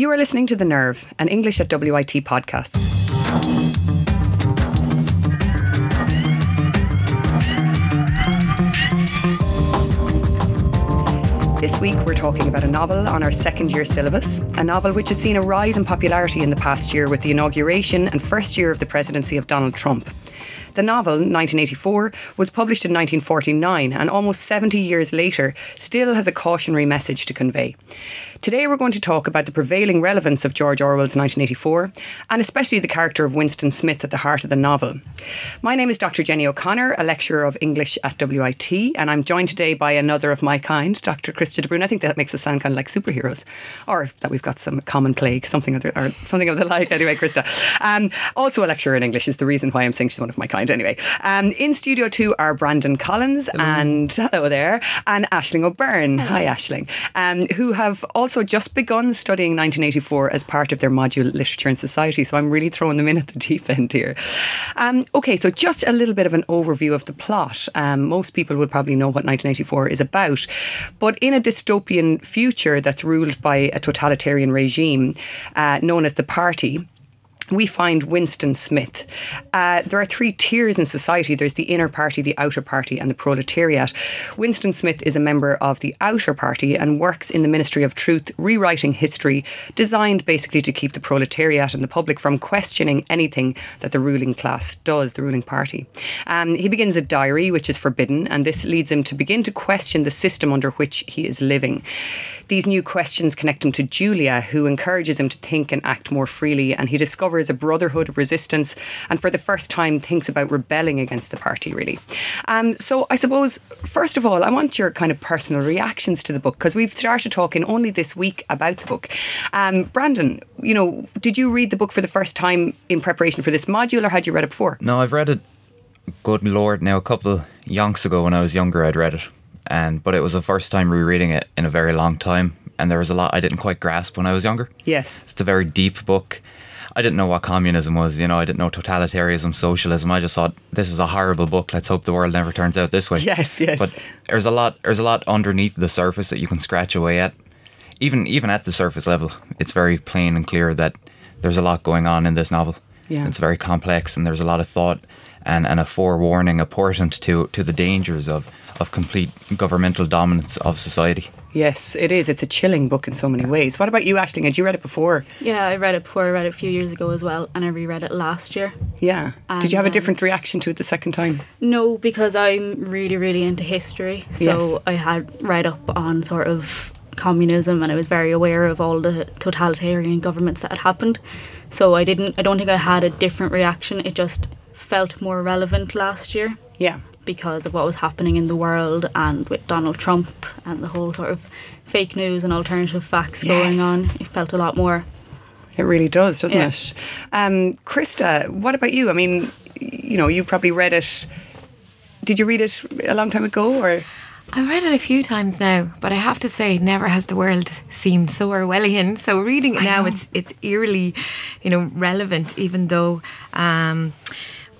You are listening to The Nerve, an English at WIT podcast. This week, we're talking about a novel on our second year syllabus, a novel which has seen a rise in popularity in the past year with the inauguration and first year of the presidency of Donald Trump. The novel, 1984, was published in 1949 and almost 70 years later still has a cautionary message to convey. Today we're going to talk about the prevailing relevance of George Orwell's 1984 and especially the character of Winston Smith at the heart of the novel. My name is Dr. Jenny O'Connor, a lecturer of English at WIT, and I'm joined today by another of my kind, Dr. Christa de Brún. I think that makes us sound kind of like superheroes, or that we've got some common plague, something of the, or something of the like. Anyway, Christa, um, also a lecturer in English is the reason why I'm saying she's one of my kind. Anyway, um, in studio two are Brandon Collins hello. and hello there, and Aisling O'Byrne. Hello. Hi, Aisling, um, who have also just begun studying 1984 as part of their module Literature and Society. So I'm really throwing them in at the deep end here. Um, okay, so just a little bit of an overview of the plot. Um, most people would probably know what 1984 is about, but in a dystopian future that's ruled by a totalitarian regime uh, known as the Party we find Winston Smith. Uh, there are three tiers in society there's the inner party, the outer party, and the proletariat. Winston Smith is a member of the outer party and works in the Ministry of Truth, rewriting history, designed basically to keep the proletariat and the public from questioning anything that the ruling class does, the ruling party. Um, he begins a diary, which is forbidden, and this leads him to begin to question the system under which he is living. These new questions connect him to Julia, who encourages him to think and act more freely, and he discovers a brotherhood of resistance and for the first time thinks about rebelling against the party, really. Um, so I suppose, first of all, I want your kind of personal reactions to the book because we've started talking only this week about the book. Um, Brandon, you know, did you read the book for the first time in preparation for this module or had you read it before? No, I've read it, good lord, now a couple yonks ago when I was younger, I'd read it and but it was the first time rereading it in a very long time, and there was a lot I didn't quite grasp when I was younger. Yes, it's a very deep book. I didn't know what communism was, you know, I didn't know totalitarianism, socialism. I just thought this is a horrible book. Let's hope the world never turns out this way. Yes, yes. But there's a lot there's a lot underneath the surface that you can scratch away at. Even even at the surface level, it's very plain and clear that there's a lot going on in this novel. Yeah. It's very complex and there's a lot of thought and, and a forewarning, a portent to to the dangers of of complete governmental dominance of society. Yes, it is. It's a chilling book in so many ways. What about you, Aisling? Had you read it before? Yeah, I read it before. I read it a few years ago as well, and I reread it last year. Yeah. And Did you have a um, different reaction to it the second time? No, because I'm really, really into history. So yes. I had read up on sort of communism and I was very aware of all the totalitarian governments that had happened. So I didn't I don't think I had a different reaction. It just felt more relevant last year. Yeah because of what was happening in the world and with Donald Trump and the whole sort of fake news and alternative facts yes. going on. It felt a lot more. It really does, doesn't yeah. it? Um, Christa, what about you? I mean, you know, you probably read it. Did you read it a long time ago or? I've read it a few times now, but I have to say, never has the world seemed so Orwellian. So reading it now, it's it's eerily, you know, relevant, even though. Um,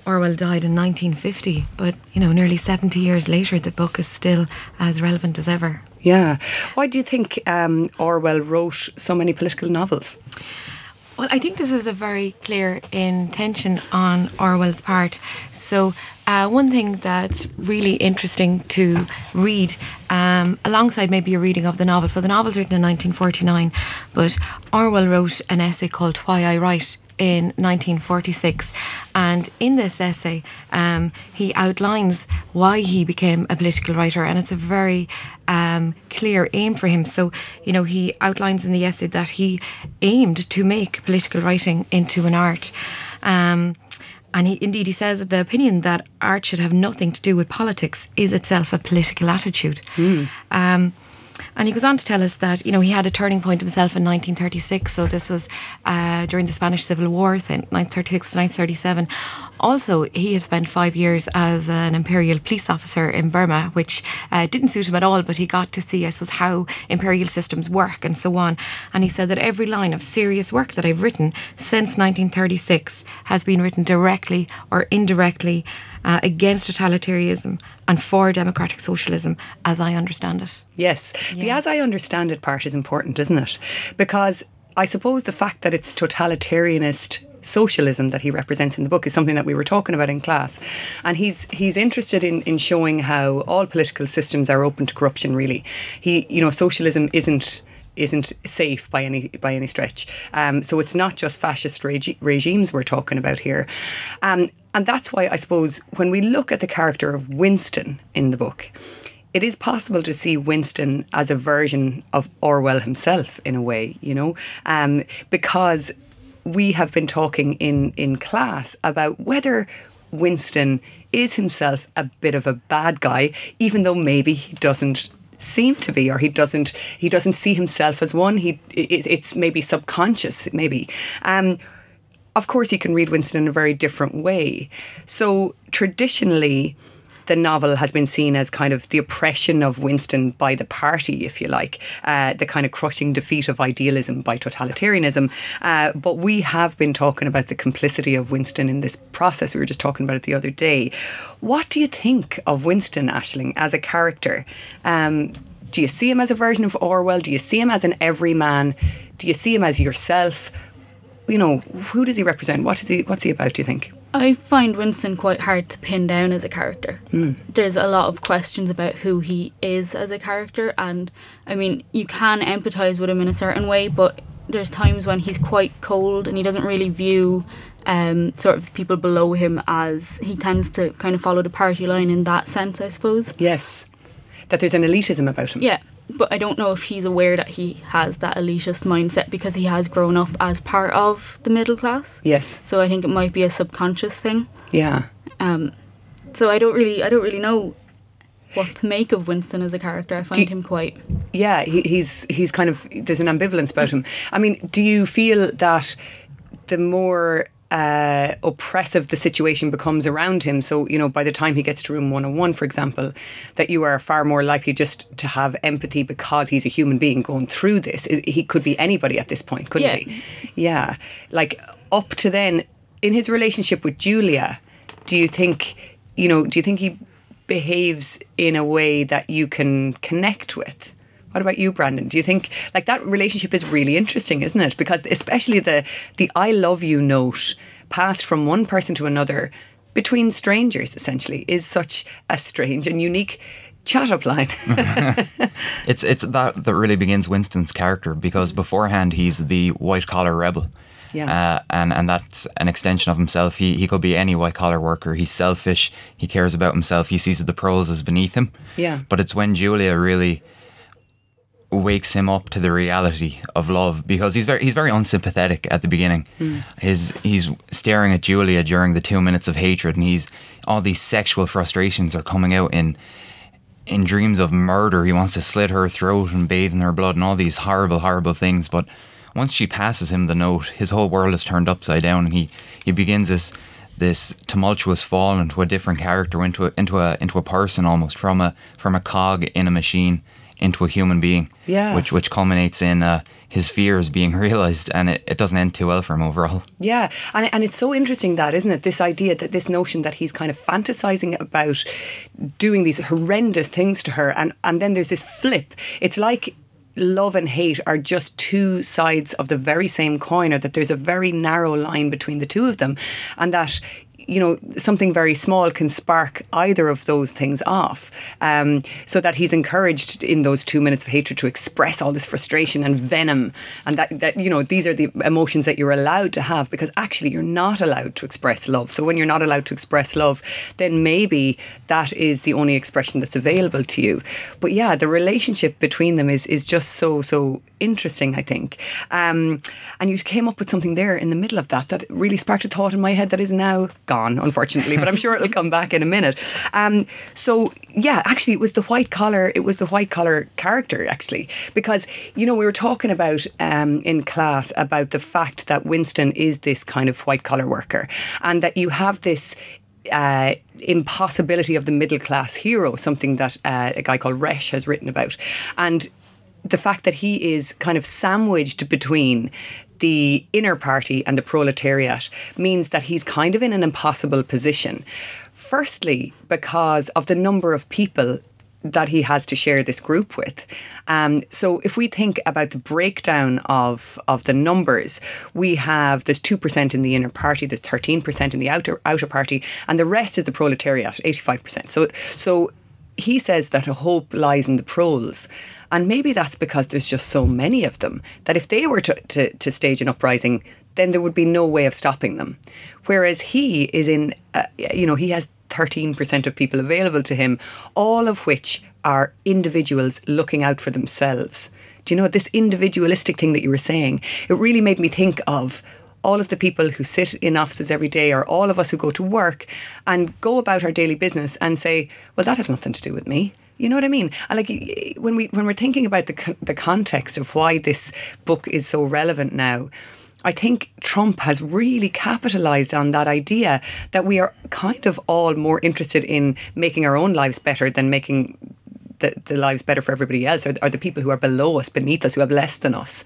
Orwell died in 1950, but you know, nearly 70 years later, the book is still as relevant as ever. Yeah. Why do you think um, Orwell wrote so many political novels? Well, I think this was a very clear intention on Orwell's part. So, uh, one thing that's really interesting to read, um, alongside maybe a reading of the novel. So, the novel's written in 1949, but Orwell wrote an essay called Why I Write in 1946. And in this essay, um, he outlines why he became a political writer, and it's a very um, clear aim for him. So, you know, he outlines in the essay that he aimed to make political writing into an art. Um, and he, indeed, he says that the opinion that art should have nothing to do with politics is itself a political attitude. Mm. And he goes on to tell us that, you know, he had a turning point himself in 1936. So this was uh, during the Spanish Civil War, 1936 to 1937. Also, he had spent five years as an imperial police officer in Burma, which uh, didn't suit him at all, but he got to see, I suppose, how imperial systems work and so on. And he said that every line of serious work that I've written since 1936 has been written directly or indirectly uh, against totalitarianism and for democratic socialism as I understand it. Yes. Yeah. The as I understand it part is important, isn't it? Because I suppose the fact that it's totalitarianist socialism that he represents in the book is something that we were talking about in class. And he's he's interested in, in showing how all political systems are open to corruption really. He you know, socialism isn't isn't safe by any by any stretch. Um, so it's not just fascist regi- regimes we're talking about here, um, and that's why I suppose when we look at the character of Winston in the book, it is possible to see Winston as a version of Orwell himself in a way, you know, um, because we have been talking in in class about whether Winston is himself a bit of a bad guy, even though maybe he doesn't seem to be or he doesn't he doesn't see himself as one. He it, it's maybe subconscious maybe. Um, of course you can read Winston in a very different way. So traditionally the novel has been seen as kind of the oppression of Winston by the party, if you like, uh, the kind of crushing defeat of idealism by totalitarianism. Uh, but we have been talking about the complicity of Winston in this process. We were just talking about it the other day. What do you think of Winston Aisling as a character? Um, do you see him as a version of Orwell? Do you see him as an everyman? Do you see him as yourself? You know, who does he represent? What is he? What's he about? Do you think? I find Winston quite hard to pin down as a character. Mm. There's a lot of questions about who he is as a character, and I mean, you can empathise with him in a certain way, but there's times when he's quite cold and he doesn't really view um, sort of the people below him as he tends to kind of follow the party line in that sense, I suppose. Yes, that there's an elitism about him. Yeah, but I don't know if he's aware that he has that elitist mindset because he has grown up as part of the middle class. Yes. So I think it might be a subconscious thing. Yeah. Um, so I don't really, I don't really know what to make of Winston as a character. I find you, him quite. Yeah, he, he's he's kind of there's an ambivalence about him. I mean, do you feel that the more uh, oppressive the situation becomes around him. So, you know, by the time he gets to room 101, for example, that you are far more likely just to have empathy because he's a human being going through this. He could be anybody at this point, couldn't Yeah. he? Yeah. Like up to then, in his relationship with Julia, do you think, you know, do you think he behaves in a way that you can connect with? What about you, Brandon? Do you think like that relationship is really interesting, isn't it? Because especially the the I love you note passed from one person to another between strangers essentially is such a strange and unique chat up line. It's it's that that really begins Winston's character because beforehand he's the white collar rebel. Yeah. Uh, and and that's an extension of himself. He he could be any white collar worker. He's selfish. He cares about himself. He sees the proles as beneath him. Yeah. But it's when Julia really wakes him up to the reality of love because he's very he's very unsympathetic at the beginning. Hmm. His he's staring at Julia during the two minutes of hatred, and he's all these sexual frustrations are coming out in in dreams of murder. He wants to slit her throat and bathe in her blood and all these horrible, horrible things. But once she passes him the note, his whole world is turned upside down, and he he begins this this tumultuous fall into a different character, into a, into a into a person almost from a from a cog in a machine into a human being. Yeah. Which which culminates in uh, his fears being realized, and it, it doesn't end too well for him overall. Yeah, and and it's so interesting that isn't it? This idea that this notion that he's kind of fantasizing about doing these horrendous things to her, and and then there's this flip. It's like love and hate are just two sides of the very same coin, or that there's a very narrow line between the two of them, and that. You know, something very small can spark either of those things off. Um, so that he's encouraged in those two minutes of hatred to express all this frustration and venom, and that, that you know these are the emotions that you're allowed to have because actually you're not allowed to express love. So when you're not allowed to express love, then maybe that is the only expression that's available to you. But yeah, the relationship between them is is just so so interesting. I think, um, and you came up with something there in the middle of that that really sparked a thought in my head that is now gone, unfortunately. but I'm sure it'll come back in a minute. Um, so yeah, actually, it was the white collar. It was the white collar character actually, because you know we were talking about um, in class about the fact that Winston is this kind of white collar worker, and that you have this uh, impossibility of the middle class hero, something that uh, a guy called Resch has written about, and the fact that he is kind of sandwiched between the inner party and the proletariat means that he's kind of in an impossible position. Firstly, because of the number of people that he has to share this group with. Um, so if we think about the breakdown of of the numbers, we have there's two percent in the inner party, there's thirteen percent in the outer outer party, and the rest is the proletariat, eighty five percent. So so he says that a hope lies in the proles. And maybe that's because there's just so many of them that if they were to, to, to stage an uprising, then there would be no way of stopping them. Whereas he is in, uh, you know, he has 13% of people available to him, all of which are individuals looking out for themselves. Do you know this individualistic thing that you were saying? It really made me think of all of the people who sit in offices every day or all of us who go to work and go about our daily business and say, well, that has nothing to do with me. You know what I mean? And like when we when we're thinking about the the context of why this book is so relevant now, I think Trump has really capitalized on that idea that we are kind of all more interested in making our own lives better than making the, the lives better for everybody else or, or the people who are below us, beneath us, who have less than us.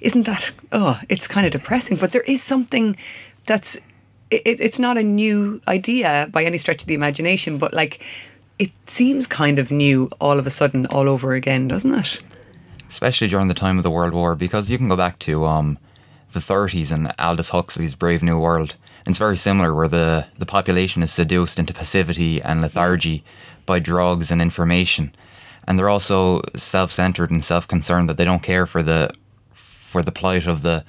Isn't that, oh, it's kind of depressing. But there is something that's, it, it's not a new idea by any stretch of the imagination, but like it seems kind of new all of a sudden, all over again, doesn't it? Especially during the time of the World War, because you can go back to um, the 30s and Aldous Huxley's Brave New World. And it's very similar, where the, the population is seduced into passivity and lethargy by drugs and information and they're also self-centered and self-concerned that they don't care for the for the plight of the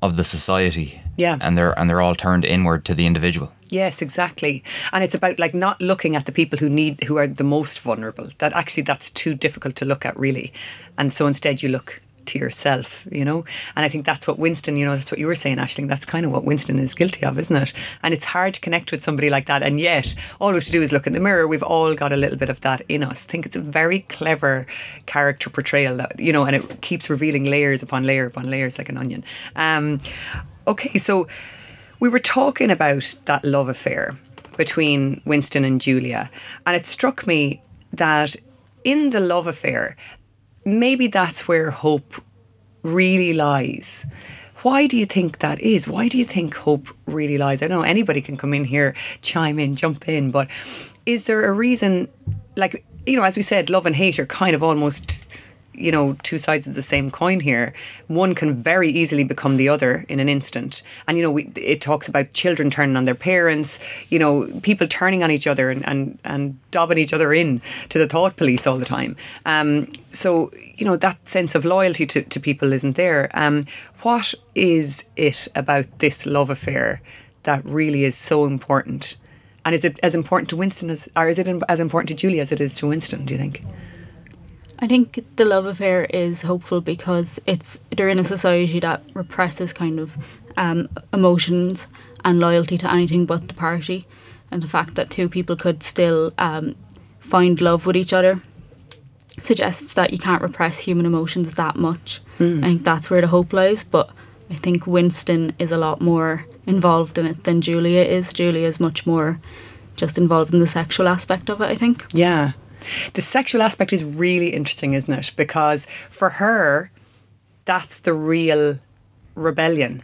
of the society. Yeah. And they're and they're all turned inward to the individual. Yes, exactly. And it's about like not looking at the people who need who are the most vulnerable. That actually that's too difficult to look at really. And so instead you look to yourself, you know? And I think that's what Winston, you know, that's what you were saying, Aisling. That's kind of what Winston is guilty of, isn't it? And it's hard to connect with somebody like that. And yet, all we have to do is look in the mirror. We've all got a little bit of that in us. I think it's a very clever character portrayal that, you know, and it keeps revealing layers upon layer upon layers like an onion. Um, okay, so we were talking about that love affair between Winston and Julia. And it struck me that in the love affair, maybe that's where hope really lies. Why do you think that is? Why do you think hope really lies? I don't know, anybody can come in here, chime in, jump in, but is there a reason, like, you know, as we said, love and hate are kind of almost you know two sides of the same coin here. One can very easily become the other in an instant. And you know we, it talks about children turning on their parents you know people turning on each other and and, and dobbing each other in to the thought police all the time. Um, so you know that sense of loyalty to, to people isn't there. Um, what is it about this love affair that really is so important? And is it as important to Winston as or is it as important to Julie as it is to Winston do you think I think the love affair is hopeful because it's they're in a society that represses kind of um, emotions and loyalty to anything but the party, and the fact that two people could still um, find love with each other suggests that you can't repress human emotions that much. Mm. I think that's where the hope lies, but I think Winston is a lot more involved in it than Julia is. Julia is much more just involved in the sexual aspect of it, I think. Yeah. The sexual aspect is really interesting, isn't it? Because for her, that's the real rebellion,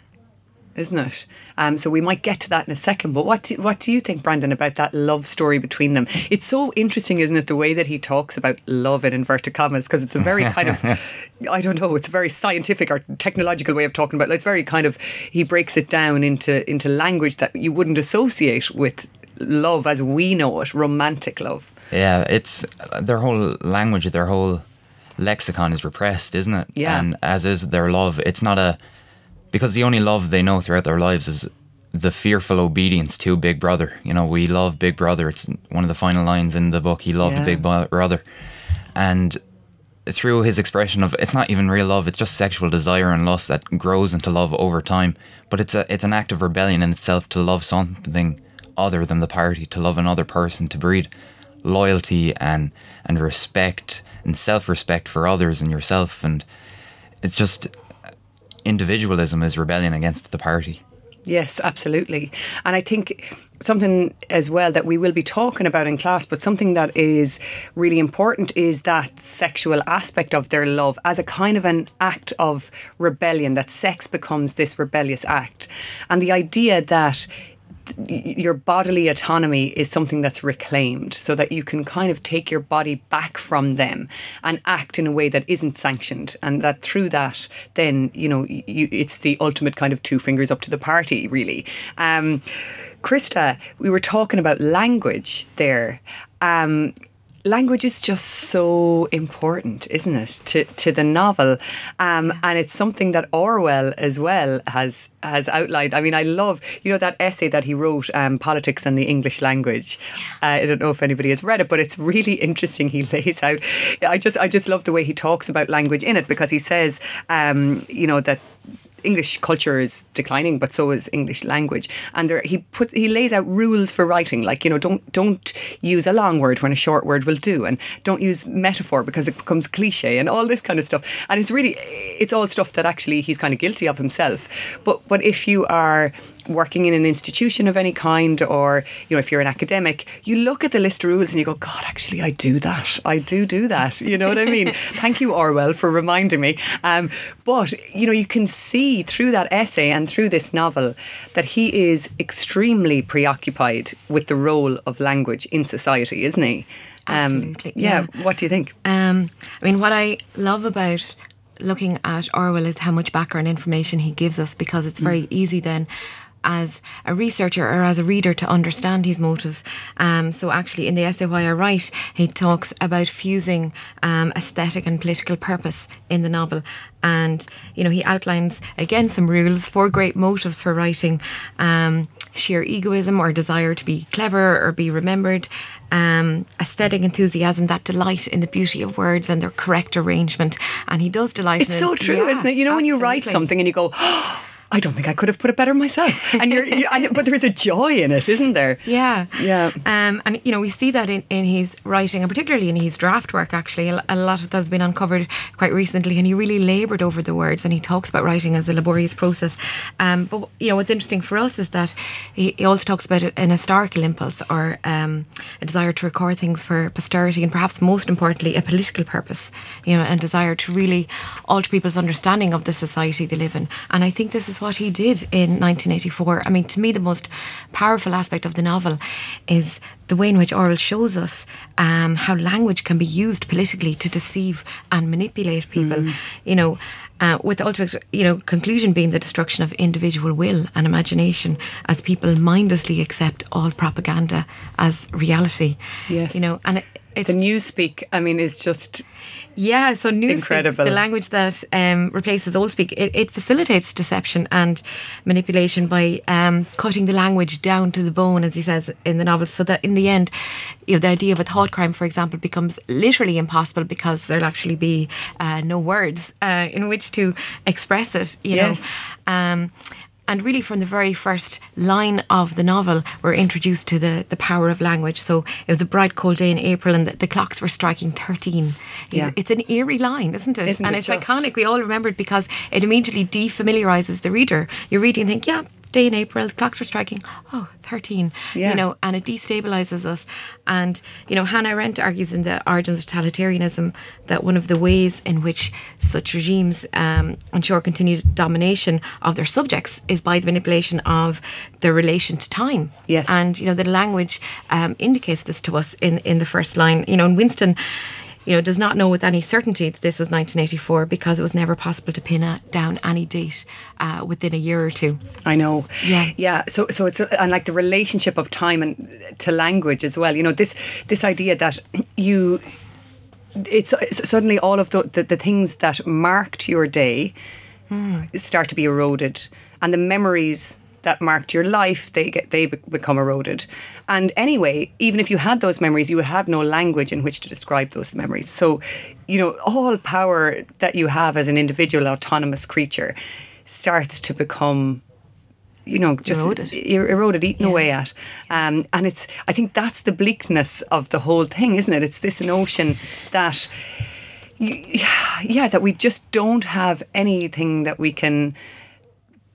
isn't it? Um, so we might get to that in a second. But what do, what do you think, Brandon, about that love story between them? It's so interesting, isn't it, the way that he talks about love in inverted commas, because it's a very kind of, I don't know, it's a very scientific or technological way of talking about. It. It's very kind of he breaks it down into into language that you wouldn't associate with love as we know it, romantic love. Yeah, it's their whole language, their whole lexicon is repressed, isn't it? Yeah. And as is their love. It's not a because the only love they know throughout their lives is the fearful obedience to Big Brother. You know, we love Big Brother. It's one of the final lines in the book. He loved yeah. Big Brother, and through his expression of it's not even real love. It's just sexual desire and lust that grows into love over time. But it's a it's an act of rebellion in itself to love something other than the party, to love another person, to breed loyalty and and respect and self-respect for others and yourself. And it's just individualism is rebellion against the party. Yes absolutely. And i think something as well that we will be talking about in class, but something that is really important is that sexual aspect of their love as a kind of an act of rebellion, that sex becomes this rebellious act. And the idea that your bodily autonomy is something that's reclaimed so that you can kind of take your body back from them and act in a way that isn't sanctioned. And that through that then you know you, it's the ultimate kind of two fingers up to the party really. Um, christa we were talking about language there. Um, language is just so important, isn't it, to, to the novel? Um, and it's something that Orwell as well has has outlined. I mean, I love you know that essay that he wrote, um, "Politics and the English Language." Uh, I don't know if anybody has read it, but it's really interesting. He lays out. I just I just love the way he talks about language in it because he says, um, you know, that English culture is declining, but so is English language. And there, he puts he lays out rules for writing, like you know, don't don't use a long word when a short word will do, and don't use metaphor because it becomes cliche, and all this kind of stuff. And it's really, it's all stuff that actually he's kind of guilty of himself. But but if you are working in an institution of any kind or you know if you're an academic you look at the list of rules and you go god actually I do that I do do that you know what I mean thank you Orwell for reminding me um, but you know you can see through that essay and through this novel that he is extremely preoccupied with the role of language in society isn't he um, Absolutely. Yeah. yeah. What do you think? Um, I mean, what I love about looking at Orwell is how much background information he gives us because it's very mm. easy then as a researcher or as a reader to understand his motives. Um, so, actually, in the essay Why I Write, he talks about fusing um, aesthetic and political purpose in the novel. And, you know, he outlines again some rules, four great motives for writing um, sheer egoism or desire to be clever or be remembered, um, aesthetic enthusiasm, that delight in the beauty of words and their correct arrangement. And he does delight in it. it's so true, yeah, isn't it? You know, absolutely. when you write something and you go, oh, I don't think I could have put it better myself. And you're, you, and, but there is a joy in it, isn't there? Yeah, yeah. Um, and you know, we see that in, in his writing, and particularly in his draft work. Actually, a, a lot of that has been uncovered quite recently, and he really laboured over the words, and he talks about writing as a laborious process. Um, but you know, what's interesting for us is that he, he also talks about an historical impulse or um, a desire to record things for posterity, and perhaps most importantly, a political purpose. You know, and desire to really alter people's understanding of the society they live in. And I think this is what he did in 1984. I mean, to me, the most powerful aspect of the novel is the way in which Orwell shows us um, how language can be used politically to deceive and manipulate people. Mm. You know, uh, with the ultimate, you know, conclusion being the destruction of individual will and imagination as people mindlessly accept all propaganda as reality. Yes, you know, and it, it's the newspeak. I mean, is just yeah, so Newspeak, the language that um, replaces Oldspeak, it, it, facilitates deception and manipulation by um, cutting the language down to the bone, as he says in the novel, so that in the end, you know, the idea of a thought crime, for example, becomes literally impossible because there'll actually be uh, no words uh, in which to express it. You yes. know, um, and really, from the very first line of the novel, we're introduced to the, the power of language. So it was a bright, cold day in April, and the, the clocks were striking 13. Yeah. It's, it's an eerie line, isn't it? Isn't and it it's just? iconic. We all remember it because it immediately defamiliarizes the reader. You read and think, yeah, day in April, the clocks were striking, oh, 13, yeah. you know, and it destabilizes us. And, you know, Hannah Arendt argues in The Origins of Totalitarianism that one of the ways in which such regimes um, ensure continued domination of their subjects is by the manipulation of their relation to time. Yes. And, you know, the language um, indicates this to us in, in the first line. You know, in Winston, you know, does not know with any certainty that this was 1984 because it was never possible to pin a, down any date uh, within a year or two. I know. Yeah. Yeah. So, so it's and like the relationship of time and to language as well. You know, this this idea that you, it's, it's suddenly all of the, the, the things that marked your day mm. start to be eroded, and the memories that marked your life, they get they become eroded. And anyway, even if you had those memories, you would have no language in which to describe those memories. So, you know, all power that you have as an individual autonomous creature starts to become you know, just eroded, eroded eaten yeah. away at. Um, and it's, I think that's the bleakness of the whole thing, isn't it? It's this notion that, yeah, that we just don't have anything that we can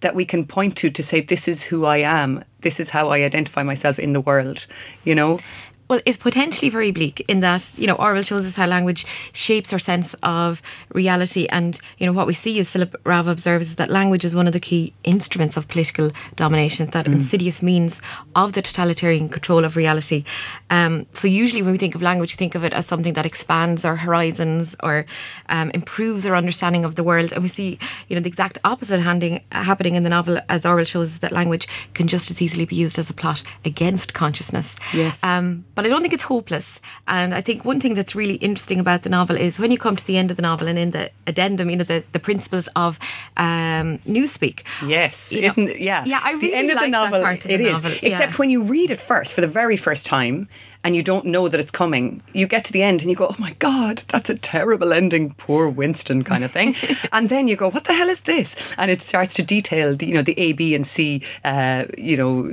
that we can point to to say this is who I am. This is how I identify myself in the world you know Well, it's potentially very bleak in that, you know, Orwell shows us how language shapes our sense of reality. And, you know, what we see, as Philip Rahv observes, is that language is one of the key instruments of political domination, that mm. insidious means of the totalitarian control of reality. Um, so, usually when we think of language, we think of it as something that expands our horizons or um, improves our understanding of the world. And we see, you know, the exact opposite handing, happening in the novel, as Orwell shows, that language can just as easily be used as a plot against consciousness. Yes. Um, but I don't think it's hopeless. And I think one thing that's really interesting about the novel is when you come to the end of the novel and in the addendum, you know, the, the principles of um, Newspeak. Yes, you know, isn't yeah? Yeah, I really the end like of the novel. That part of it the is. novel. Except yeah. when you read it first for the very first time and you don't know that it's coming, you get to the end and you go, "Oh my god, that's a terrible ending, poor Winston," kind of thing. and then you go, "What the hell is this?" And it starts to detail, the, you know, the A, B, and C, uh, you know,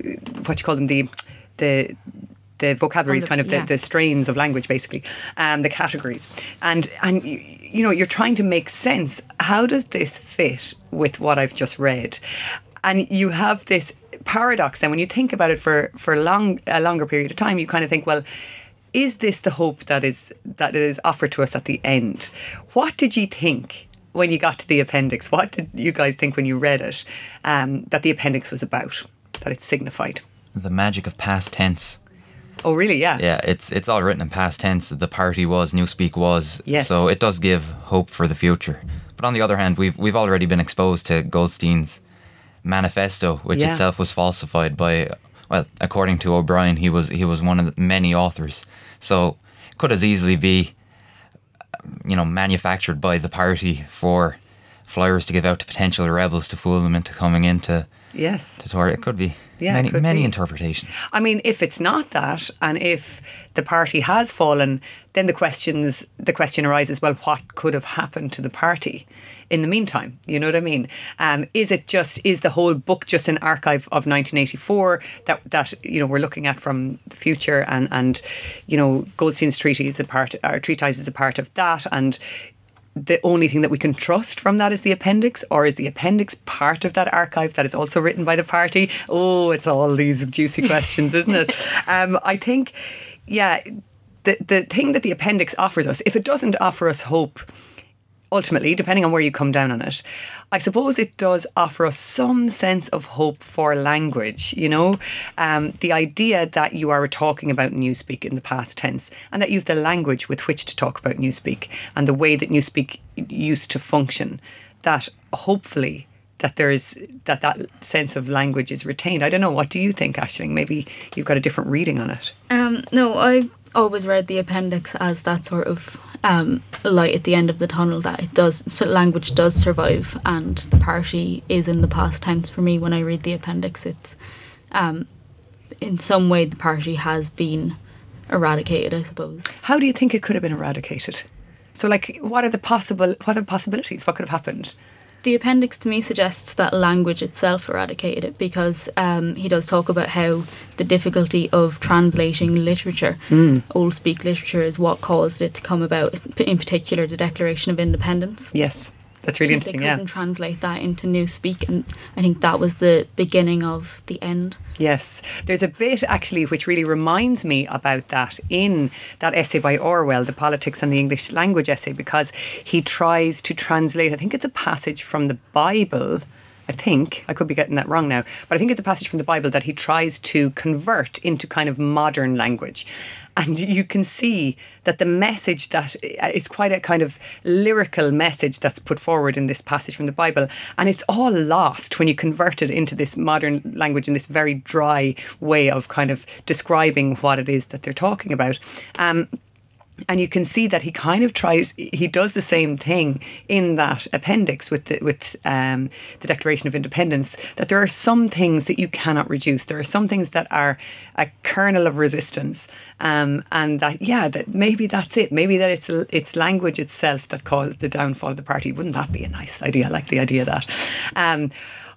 what you call them, the the the vocabularies, the, kind of yeah. the, the, strains of language, basically, um, the categories, and and you, you know you're trying to make sense. How does this fit with what I've just read? And you have this paradox. Then, when you think about it for for long a longer period of time, you kind of think, well. Is this the hope that is that is offered to us at the end? What did you think when you got to the appendix? What did you guys think when you read it um, that the appendix was about? That it signified? The magic of past tense. Oh, really? Yeah. Yeah, it's it's all written in past tense. The party was, Newspeak was. Yes. So it does give hope for the future. But on the other hand, we've we've already been exposed to Goldstein's manifesto, which Yeah. itself was falsified by, well, according to O'Brien, he was he was one of the many authors. So could as easily be, you know, manufactured by the party for flyers to give out to potential rebels to fool them into coming into Yes. to Tory. It could be Yeah, many many be. interpretations. I mean, if it's not that, and if the party has fallen, then the questions the question arises: Well, what could have happened to the party in the meantime? You know what I mean? Um, is it just is the whole book just an archive of 1984 that that you know we're looking at from the future, and and you know Goldstein's treaty is a part, or treatise is a part of that, and the only thing that we can trust from that is the appendix, or is the appendix part of that archive that is also written by the party? Oh, it's all these juicy questions, isn't it? Um, I think, yeah, the the thing that the appendix offers us, if it doesn't offer us hope, ultimately, depending on where you come down on it, I suppose it does offer us some sense of hope for language. You know, um, the idea that you are talking about Newspeak in the past tense and that you have the language with which to talk about Newspeak and the way that Newspeak used to function, that hopefully that there is that that sense of language is retained. I don't know. What do you think, Aisling? Maybe you've got a different reading on it. Um, no, I always read the appendix as that sort of um, light at the end of the tunnel that it does so language does survive and the party is in the past tense for me when I read the appendix it's um, in some way the party has been eradicated I suppose How do you think it could have been eradicated? So, like, what are the possible what are the possibilities? What could have happened? The appendix to me suggests that language itself eradicated it because um, he does talk about how the difficulty of translating literature, old speak literature, is what caused it to come about. In particular, the Declaration of Independence. Yes, that's really interesting. They couldn't translate that into new speak, and I think that was the beginning of the end. Yes, there's a bit actually which really reminds me about that in that essay by Orwell, The Politics and the English Language essay, because he tries to translate, I think it's a passage from the Bible. I think, I could be getting that wrong now, but I think it's a passage from the Bible that he tries to convert into kind of modern language. And you can see that the message that it's quite a kind of lyrical message that's put forward in this passage from the Bible. And it's all lost when you convert it into this modern language in this very dry way of kind of describing what it is that they're talking about. Um, and you can see that he kind of tries he does the same thing in that appendix with the, with um, the declaration of independence that there are some things that you cannot reduce. There are some things that are a kernel of resistance. Um, and that yeah that maybe that's it. Maybe that it's it's language itself that caused the downfall of the party. Wouldn't that be a nice idea? I like the idea of that. Um,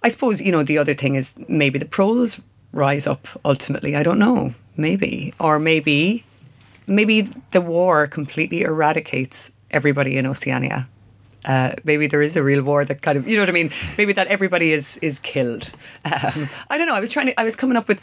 I suppose you know the other thing is maybe the proles rise up ultimately. I don't know. Maybe. Or maybe maybe the war completely eradicates everybody in Oceania uh, maybe there is a real war that kind of you know what I mean. Maybe that everybody is is killed. Um, I don't know. I was trying to. I was coming up with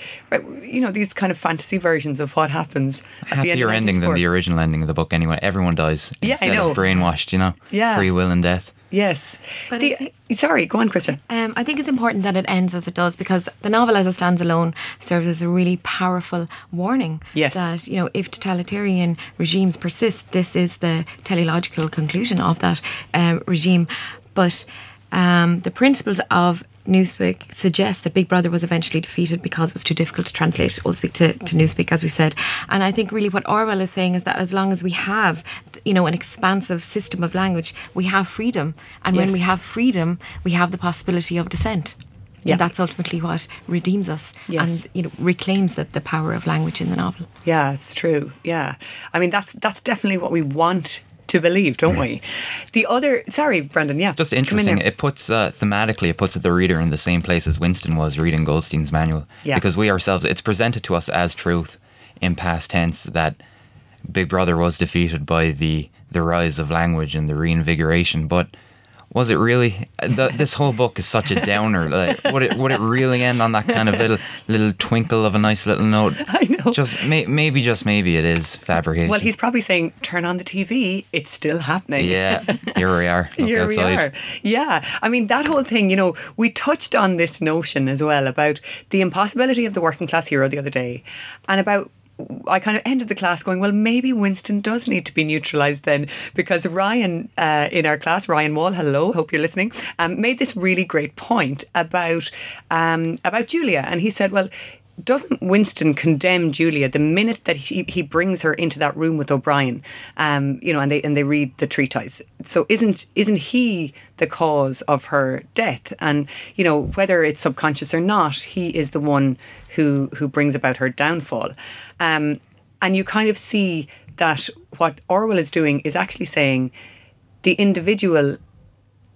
you know these kind of fantasy versions of what happens. At Happier the end ending than the original ending of the book. Anyway, everyone dies Yeah, I instead know. of brainwashed. You know, Yeah. free will and death. Yes. But The- think- sorry, go on, Christa. Um, I think it's important that it ends as it does because the novel, as it stands alone, serves as a really powerful warning Yes. that you know if totalitarian regimes persist, this is the teleological conclusion of that um, regime. But um, the principles of Newspeak suggests that Big Brother was eventually defeated because it was too difficult to translate Old Speak to, to Newspeak, as we said. And I think really what Orwell is saying is that as long as we have, you know, an expansive system of language, we have freedom. And when we have freedom, we have the possibility of dissent. Yeah. And that's ultimately what redeems us Yes. and you know reclaims the, the power of language in the novel. Yeah, it's true. Yeah, I mean that's that's definitely what we want to believe, don't we? The other, sorry, Brendan. Yeah, Just come in interesting. It puts uh, thematically, it puts the reader in the same place as Winston was reading Goldstein's manual. Yeah. Because we ourselves, it's presented to us as truth in past tense that Big Brother was defeated by the the rise of language and the reinvigoration, but. Was it really? The, this whole book is such a downer. Like, would it would it really end on that kind of little little twinkle of a nice little note? I know. Just may, maybe, just maybe it is fabrication. Well, he's probably saying, "Turn on the TV. It's still happening." yeah. Here we are. Look Here outside. we are. Yeah. I mean, that whole thing, you know, we touched on this notion as well about the impossibility of the working class hero the other day and about. I kind of ended the class going, well, maybe Winston does need to be neutralised then, because Ryan uh, in our class, Ryan Wall, hello, hope you're listening, um, made this really great point about um, about Julia, and he said, well, doesn't Winston condemn Julia the minute that he, he brings her into that room with O'Brien, um, you know, and they and they read the treatise? So isn't isn't he the cause of her death? And you know, whether it's subconscious or not, he is the one who who brings about her downfall. Um, and you kind of see that what Orwell is doing is actually saying the individual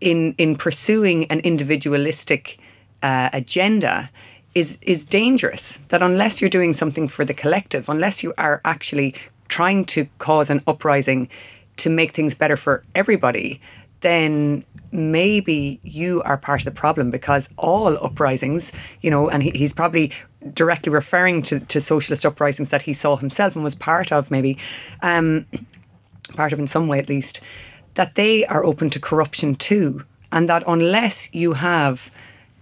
in in pursuing an individualistic uh, agenda is is dangerous. That unless you're doing something for the collective, unless you are actually trying to cause an uprising to make things better for everybody, then maybe you are part of the problem because all uprisings, you know, and he, he's probably directly referring to, to socialist uprisings that he saw himself and was part of, maybe, um, part of in some way at least, that they are open to corruption too. And that unless you have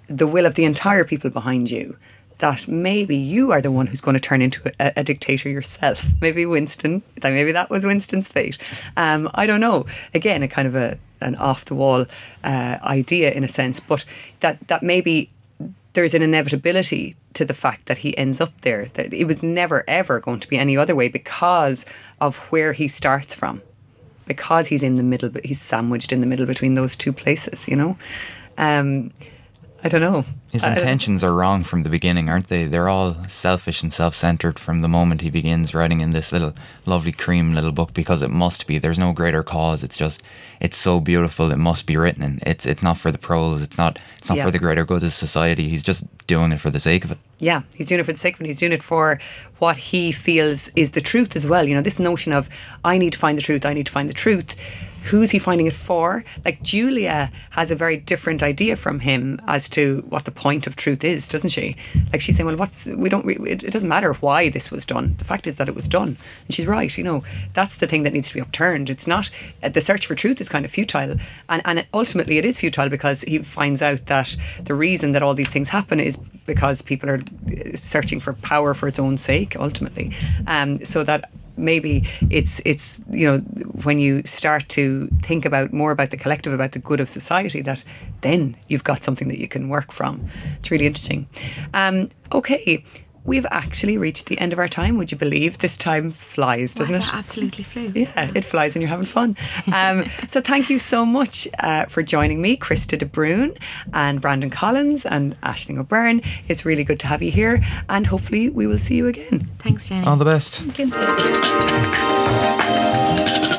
the will of the entire people behind you, that maybe you are the one who's going to turn into a, a dictator yourself. Maybe Winston, maybe that was Winston's fate. Um, I don't know. Again, a kind of a an off the wall uh, idea in a sense, but that that maybe there's an inevitability to the fact that he ends up there. That it was never ever going to be any other way because of where he starts from, because he's in the middle, but he's sandwiched in the middle between those two places. You know, um, I don't know. His intentions are wrong from the beginning, aren't they? They're all selfish and self centered from the moment he begins writing in this little lovely cream little book because it must be. There's no greater cause. It's just it's so beautiful it must be written and it's it's not for the proles, it's not it's not Yeah. for the greater good of society. He's just doing it for the sake of it. Yeah, he's doing it for the sake of it. He's doing it for what he feels is the truth as well. You know, this notion of I need to find the truth, I need to find the truth. Who's he finding it for? Like Julia has a very different idea from him as to what the point of truth is, doesn't she? Like she's saying, well, what's we don't. We, it, it doesn't matter why this was done. The fact is that it was done, and she's right. You know, that's the thing that needs to be upturned. It's not uh, the search for truth is kind of futile, and and ultimately it is futile because he finds out that the reason that all these things happen is because people are uh, searching for power for its own sake. Ultimately, um, so that maybe it's it's you know when you start to think about more about the collective about the good of society that then you've got something that you can work from. It's really interesting. Um, okay we've actually reached the end of our time would you believe this time flies doesn't Wow, it absolutely flew. yeah, it flies when you're having fun. Um, so thank you so much uh, for joining me, Christa de Brún and Brandon Collins and Aisling O'Byrne. It's really good to have you here, and hopefully we will see you again. Thanks, Jenny. All the best. Thank you.